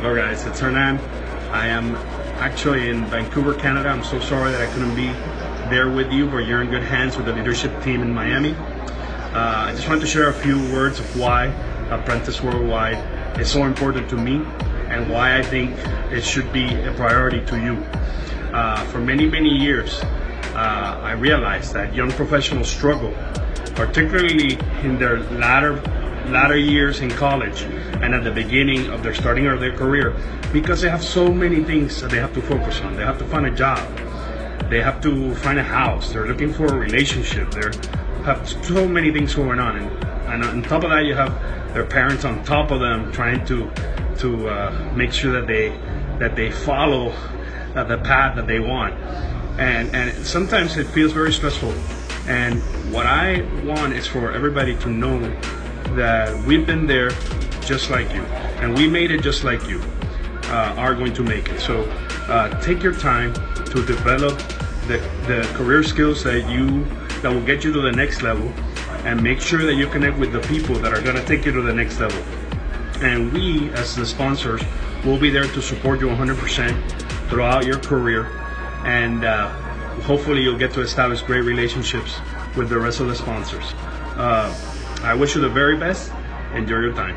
Hello guys, it's Hernan. I am actually in Vancouver, Canada. I'm so sorry that I couldn't be there with you, but you're in good hands with the leadership team in Miami. Uh, I just wanted to share a few words of why Apprentice Worldwide is so important to me and why I think it should be a priority to you. Uh, for many, many years, uh, I realized that young professionals struggle, particularly in their latter latter years in college and at the beginning of their starting of their career because they have so many things that they have to focus on. They have to find a job. They have to find a house. They're looking for a relationship. They have so many things going on, and, and on top of that, you have their parents on top of them trying to to uh, make sure that they that they follow uh, the path that they want. And and sometimes it feels very stressful. And what I want is for everybody to know that we've been there just like you, and we made it just like you uh, are going to make it. So uh, take your time to develop the, the career skills that you that will get you to the next level, and make sure that you connect with the people that are going to take you to the next level. And we, as the sponsors, will be there to support you 100% throughout your career, and uh, hopefully you'll get to establish great relationships with the rest of the sponsors. Uh, I wish you the very best. Enjoy your time.